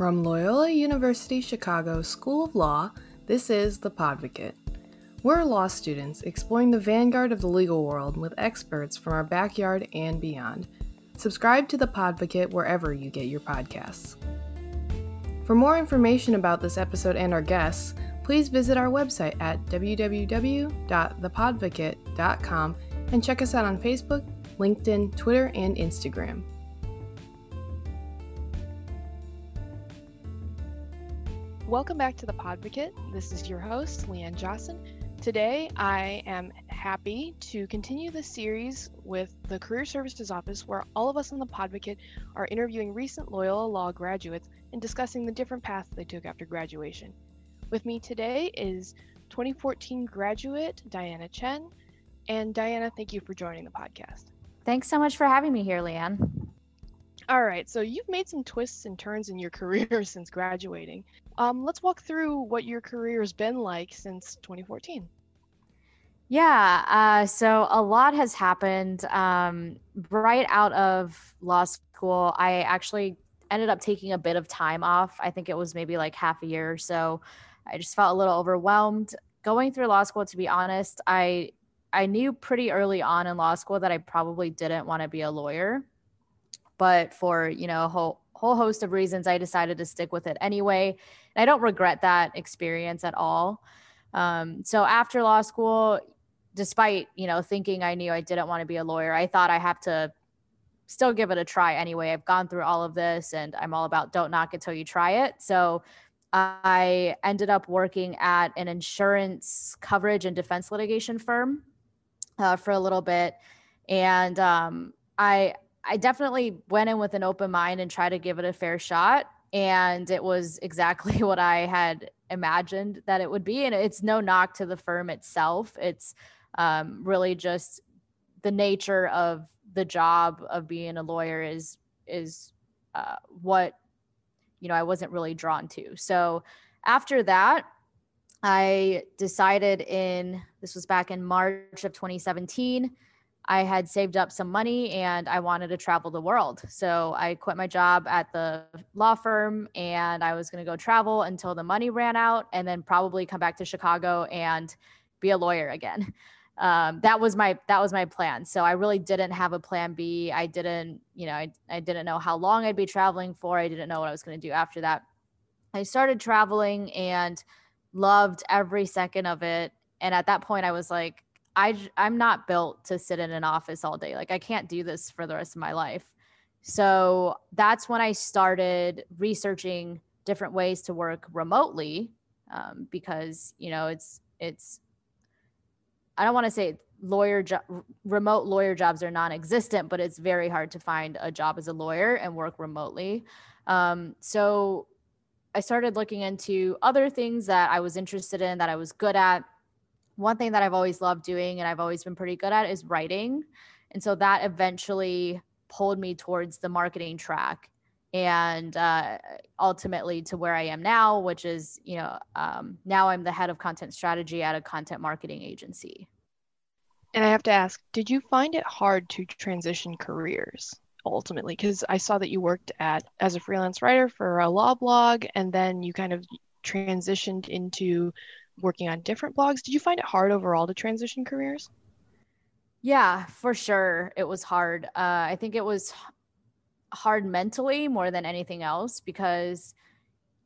From Loyola University Chicago School of Law, this is The Podvocate. We're law students exploring the vanguard of the legal world with experts from our backyard and beyond. Subscribe to The Podvocate wherever you get your podcasts. For more information about this episode and our guests, please visit our website at www.thepodvocate.com and check us out on Facebook, LinkedIn, Twitter, and Instagram. Welcome back to the Podvocate. This is your host, Leanne Johnson. Today, I am happy to continue the series with the Career Services Office, where all of us on the Podvocate are interviewing recent Loyola Law graduates and discussing the different paths they took after graduation. With me today is 2014 graduate Diana Chen. And Diana, thank you for joining the podcast. Thanks so much for having me here, Leanne. All right, so you've made some twists and turns in your career since graduating. Um, let's walk through what your career has been like since 2014. Yeah, uh, so a lot has happened. Um, right out of law school, I actually ended up taking a bit of time off. I think it was maybe like half a year or so. I just felt a little overwhelmed. Going through law school, to be honest, I I knew pretty early on in law school that I probably didn't want to be a lawyer but for you know a whole whole host of reasons i decided to stick with it anyway. And i don't regret that experience at all. Um, so after law school despite you know thinking i knew i didn't want to be a lawyer i thought i have to still give it a try anyway. I've gone through all of this and i'm all about don't knock it till you try it. So i ended up working at an insurance coverage and defense litigation firm uh, for a little bit. And um, i I definitely went in with an open mind and tried to give it a fair shot. And it was exactly what I had imagined that it would be. And it's no knock to the firm itself. It's um, really just the nature of the job of being a lawyer is is uh, what you know I wasn't really drawn to. So after that, I decided in this was back in March of 2017 I had saved up some money and I wanted to travel the world. So I quit my job at the law firm and I was going to go travel until the money ran out and then probably come back to Chicago and be a lawyer again. Um, that was my that was my plan. So I really didn't have a plan B. I didn't, you know, I, I didn't know how long I'd be traveling for. I didn't know what I was going to do after that. I started traveling and loved every second of it. And at that point I was like, I I'm not built to sit in an office all day. Like I can't do this for the rest of my life. So that's when I started researching different ways to work remotely um, because you know it's it's I don't want to say lawyer jo- remote lawyer jobs are non-existent, but it's very hard to find a job as a lawyer and work remotely. Um, so I started looking into other things that I was interested in that I was good at one thing that I've always loved doing and I've always been pretty good at is writing. And so that eventually pulled me towards the marketing track and uh, ultimately to where I am now, which is, you know, um, now I'm the head of content strategy at a content marketing agency. And I have to ask, did you find it hard to transition careers ultimately? Because I saw that you worked at as a freelance writer for a law blog, and then you kind of transitioned into working on different blogs. Did you find it hard overall to transition careers? Yeah, for sure. It was hard. Uh, I think it was hard mentally more than anything else because,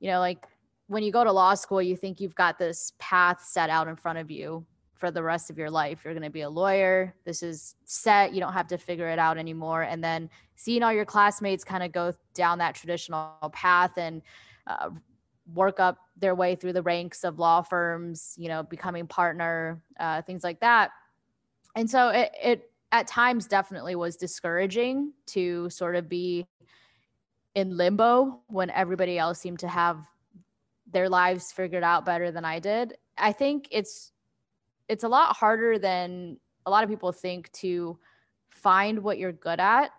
you know, like when you go to law school, you think you've got this path set out in front of you for the rest of your life. You're going to be a lawyer. This is set. You don't have to figure it out anymore. And then seeing all your classmates kind of go down that traditional path and uh, work up their way through the ranks of law firms, you know, becoming partner, uh, things like that. And so it, it at times definitely was discouraging to sort of be in limbo when everybody else seemed to have their lives figured out better than I did. I think it's it's a lot harder than a lot of people think to find what you're good at,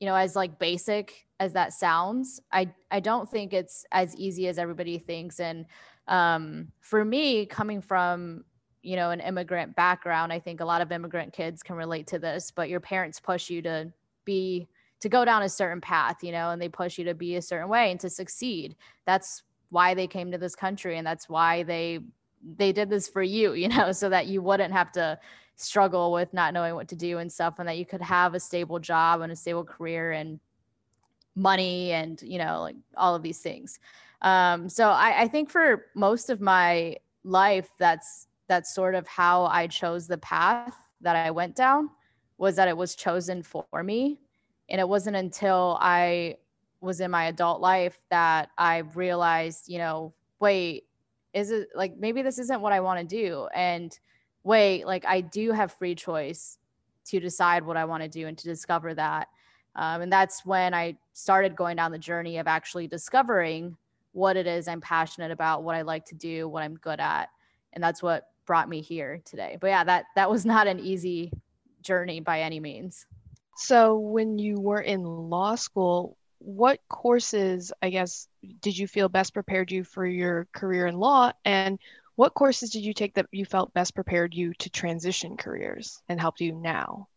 you know, as like basic as that sounds, I I don't think it's as easy as everybody thinks. And um, for me, coming from you know an immigrant background, I think a lot of immigrant kids can relate to this. But your parents push you to be to go down a certain path, you know, and they push you to be a certain way and to succeed. That's why they came to this country and that's why they they did this for you, you know, so that you wouldn't have to struggle with not knowing what to do and stuff and that you could have a stable job and a stable career and money and you know like all of these things. Um so i i think for most of my life that's that's sort of how i chose the path that i went down was that it was chosen for me. And it wasn't until i was in my adult life that i realized you know wait is it like maybe this isn't what i want to do and wait, like I do have free choice to decide what I want to do and to discover that. Um, and that's when I started going down the journey of actually discovering what it is I'm passionate about, what I like to do, what I'm good at. And that's what brought me here today. But yeah, that that was not an easy journey by any means. So when you were in law school, what courses, I guess, did you feel best prepared you for your career in law? And what courses did you take that you felt best prepared you to transition careers and helped you now?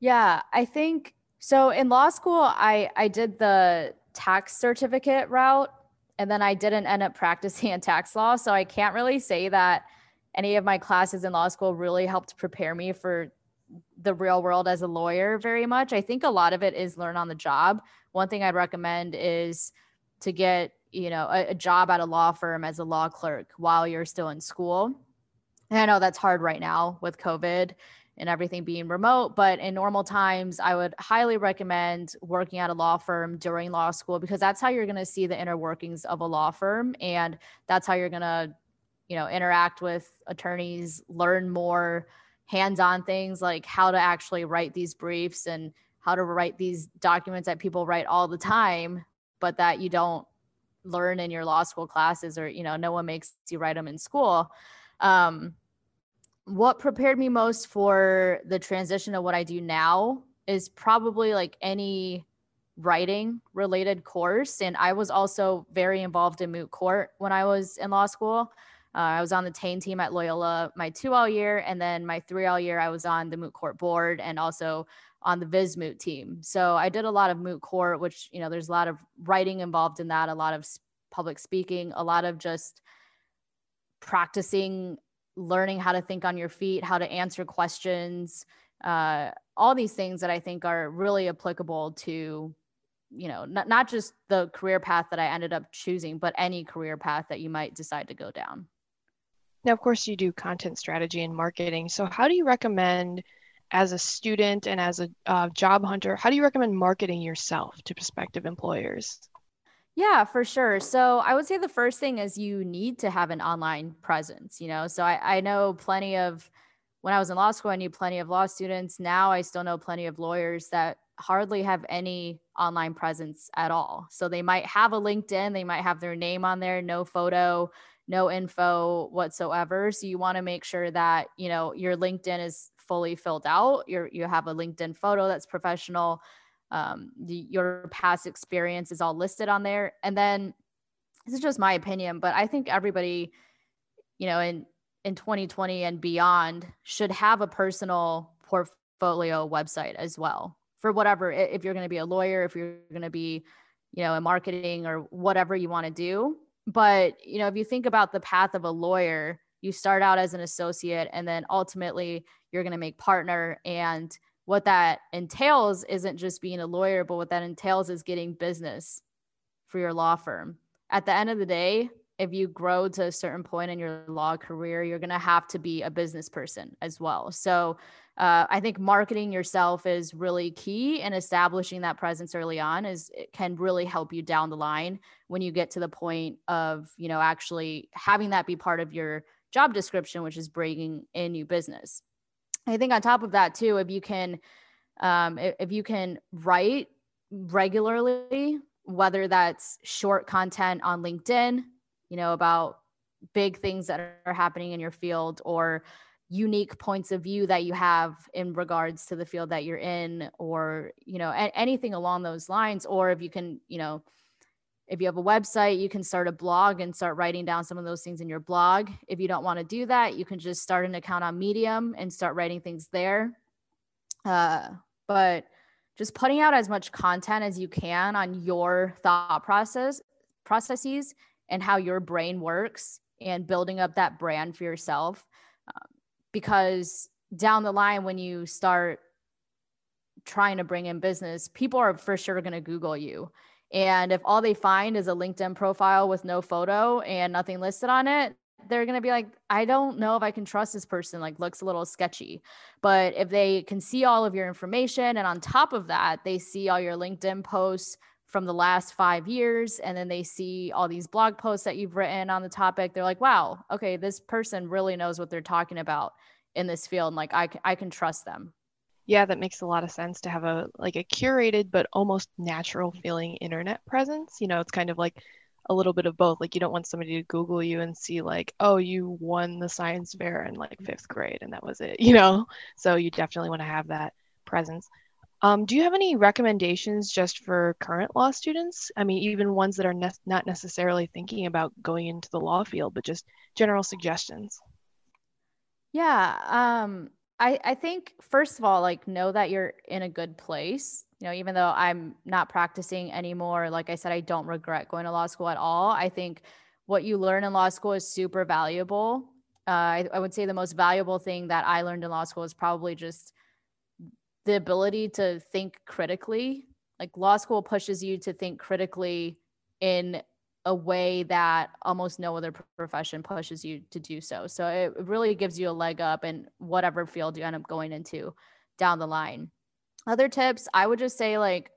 Yeah, I think so. In law school, I I did the tax certificate route, and then I didn't end up practicing in tax law. So I can't really say that any of my classes in law school really helped prepare me for the real world as a lawyer very much. I think a lot of it is learn on the job. One thing I'd recommend is to get you know a, a job at a law firm as a law clerk while you're still in school and i know that's hard right now with covid and everything being remote. But in normal times, I would highly recommend working at a law firm during law school because that's how you're going to see the inner workings of a law firm. And that's how you're going to, you know, interact with attorneys, learn more hands on things like how to actually write these briefs and how to write these documents that people write all the time, but that you don't learn in your law school classes or you know no one makes you write them in school. Um, what prepared me most for the transition of what i do now is probably like any writing related course and i was also very involved in moot court when i was in law school. Uh, i was on the Tane team at loyola my 2l year and then my 3l year i was on the moot court board and also on the Vis Moot team. So I did a lot of moot court, which, you know, there's a lot of writing involved in that, a lot of public speaking, a lot of just practicing learning how to think on your feet, how to answer questions, uh, all these things that I think are really applicable to, you know, not, not just the career path that I ended up choosing, but any career path that you might decide to go down. Now, of course, you do content strategy and marketing. So, how do you recommend as a student and as a uh, job hunter, how do you recommend marketing yourself to prospective employers? Yeah, for sure. So I would say the first thing is you need to have an online presence, you know. So I, I know plenty of when I was in law school, I knew plenty of law students. Now I still know plenty of lawyers that hardly have any online presence at all. So they might have a LinkedIn, they might have their name on there, no photo, no info whatsoever. So you want to make sure that, you know, your LinkedIn is fully filled out. You you have a LinkedIn photo that's professional. Um, the, your past experience is all listed on there, and then this is just my opinion, but I think everybody, you know, in in 2020 and beyond, should have a personal portfolio website as well for whatever. If you're going to be a lawyer, if you're going to be, you know, in marketing or whatever you want to do. But you know, if you think about the path of a lawyer, you start out as an associate and then ultimately you're going to make partner. And what that entails isn't just being a lawyer but what that entails is getting business for your law firm. At the end of the day if you grow to a certain point in your law career you're going to have to be a business person as well. So uh, i think marketing yourself is really key and establishing that presence early on is can really help you down the line when you get to the point of you know actually having that be part of your job description, which is bringing in new business. I think on top of that too, if you can, um, if you can write regularly, whether that's short content on LinkedIn, you know, about big things that are happening in your field or unique points of view that you have in regards to the field that you're in or you know anything along those lines or if you can you know if you have a website, you can start a blog and start writing down some of those things in your blog. If you don't want to do that, you can just start an account on Medium and start writing things there. Uh, but just putting out as much content as you can on your thought process processes and how your brain works and building up that brand for yourself um, because down the line when you start trying to bring in business people are for sure going to google you and if all they find is a linkedin profile with no photo and nothing listed on it they're going to be like i don't know if i can trust this person like looks a little sketchy. But if they can see all of your information and on top of that they see all your linkedin posts from the last five years and then they see all these blog posts that you've written on the topic they're like wow okay this person really knows what they're talking about in this field and like i, I can trust them yeah that makes a lot of sense to have a like a curated but almost natural feeling internet presence you know it's kind of like a little bit of both. Like you don't want somebody to Google you and see like, oh, you won the science fair in like fifth grade and that was it, you know? So you definitely want to have that presence. Um, do you have any recommendations just for current law students? I mean, even ones that are ne- not necessarily thinking about going into the law field, but just general suggestions. Yeah. Um, I, I think first of all, like know that you're in a good place you know, even though I'm not practicing anymore, like I said, I don't regret going to law school at all. I think what you learn in law school is super valuable. Uh, I, I would say the most valuable thing that I learned in law school is probably just the ability to think critically. Like law school pushes you to think critically in a way that almost no other profession pushes you to do so. So it really gives you a leg up in whatever field you end up going into down the line. Other tips, I would just say, like,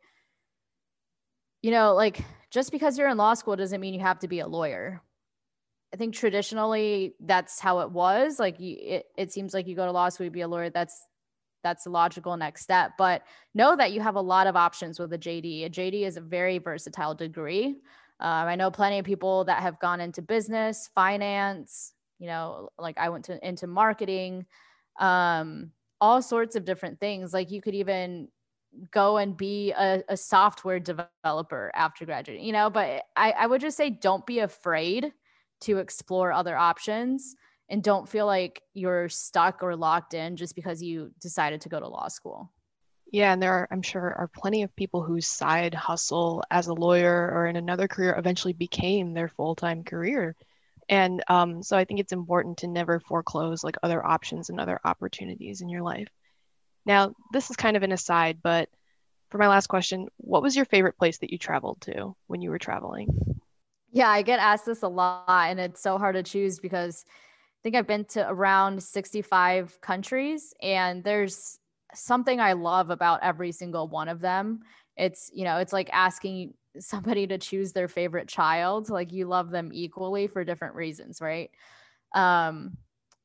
you know, like just because you're in law school doesn't mean you have to be a lawyer. I think traditionally that's how it was. Like, it, it seems like you go to law school, you be a lawyer. That's that's the logical next step. But know that you have a lot of options with a JD. A JD is a very versatile degree. Um, I know plenty of people that have gone into business, finance. You know, like I went to into marketing. Um, all sorts of different things. Like you could even go and be a, a software developer after graduating, you know, but I, I would just say don't be afraid to explore other options and don't feel like you're stuck or locked in just because you decided to go to law school. Yeah, and there are, I'm sure, are plenty of people whose side hustle as a lawyer or in another career eventually became their full time career. And um, so I think it's important to never foreclose like other options and other opportunities in your life. Now, this is kind of an aside, but for my last question, what was your favorite place that you traveled to when you were traveling? Yeah, I get asked this a lot, and it's so hard to choose because I think I've been to around 65 countries, and there's something I love about every single one of them. It's, you know, it's like asking somebody to choose their favorite child like you love them equally for different reasons right um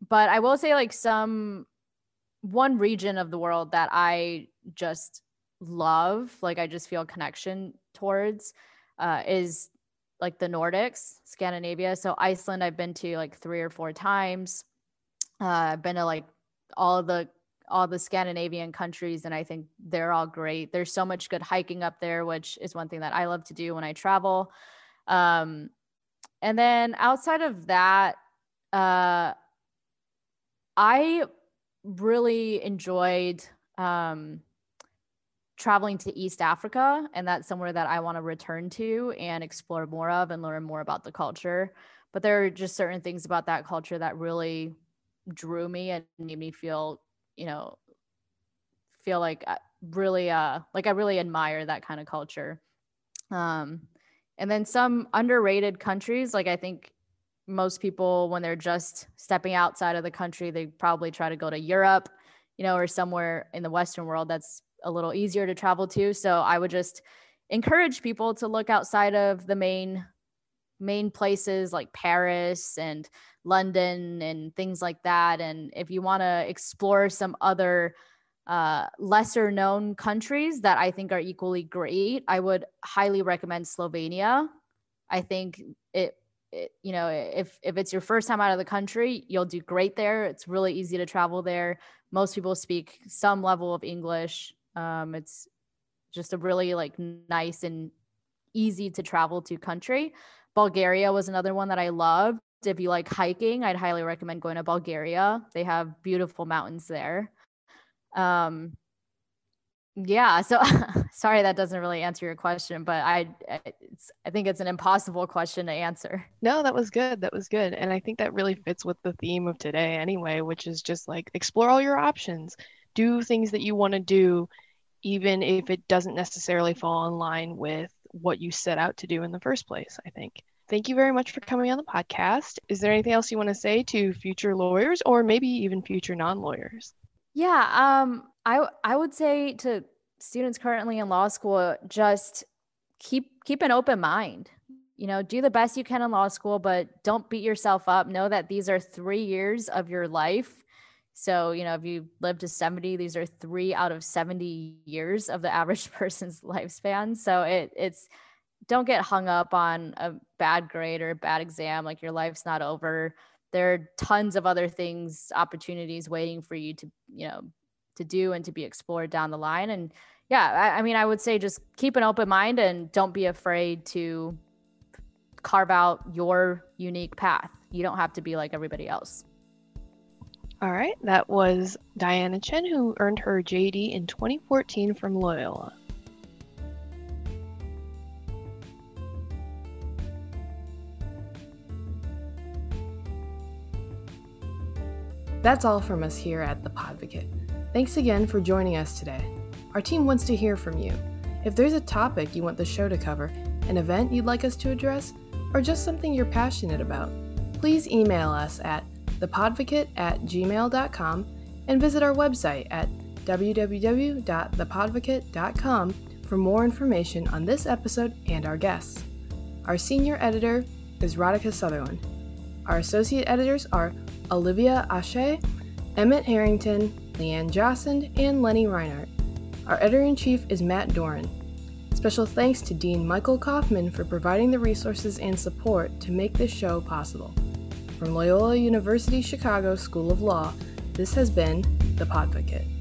but i will say like some one region of the world that i just love like i just feel connection towards uh, is like the nordics scandinavia so iceland i've been to like three or four times uh, i've been to like all the all the Scandinavian countries, and I think they're all great. There's so much good hiking up there, which is one thing that I love to do when I travel. Um, and then outside of that, uh, I really enjoyed um, traveling to East Africa, and that's somewhere that I want to return to and explore more of and learn more about the culture. But there are just certain things about that culture that really drew me and made me feel you know feel like I really uh like I really admire that kind of culture. Um and then some underrated countries like I think most people when they're just stepping outside of the country they probably try to go to Europe, you know, or somewhere in the western world that's a little easier to travel to. So I would just encourage people to look outside of the main main places like Paris and London and things like that. And if you want to explore some other uh, lesser known countries that I think are equally great, I would highly recommend Slovenia. I think it, it, you know, if if it's your first time out of the country, you'll do great there. It's really easy to travel there. Most people speak some level of English. Um, it's just a really like nice and easy to travel to country. Bulgaria was another one that I loved if you like hiking, I'd highly recommend going to Bulgaria. They have beautiful mountains there. Um, Yeah. So sorry that doesn't really answer your question, but I I think it's an impossible question to answer. No, that was good. That was good. And I think that really fits with the theme of today anyway, which is just like explore all your options. Do things that you want to do even if it doesn't necessarily fall in line with what you set out to do in the first place, I think. Thank you very much for coming on the podcast. Is there anything else you want to say to future lawyers or maybe even future non-lawyers? Yeah, um I I would say to students currently in law school just keep keep an open mind. You know, do the best you can in law school, but don't beat yourself up. Know that these are 3 years of your life. So, you know, if you live to 70, these are 3 out of 70 years of the average person's lifespan. So, it it's don't get hung up on a bad grade or a bad exam like your life's not over. There are tons of other things opportunities waiting for you to you know to do and to be explored down the line. And yeah I, I, mean i would say just keep an open mind and don't be afraid to carve out your unique path. You don't have to be like everybody else all right that was diana chen who earned her jd in 2014 from loyola That's all from us here at The Podvocate. Thanks again for joining us today. Our team wants to hear from you. If there's a topic you want the show to cover, an event you'd like us to address, or just something you're passionate about, please email us at thepodvocate at gmail.com and visit our website at www.thepodvocate.com for more information on this episode and our guests. Our senior editor is Radhika Sutherland. Our associate editors are Olivia Ashe, Emmett Harrington, Leanne Johnson, and Lenny Reinhardt. Our editor in chief is Matt Doran. Special thanks to Dean Michael Kaufman for providing the resources and support to make this show possible. From Loyola University Chicago School of Law, this has been The Podvocate.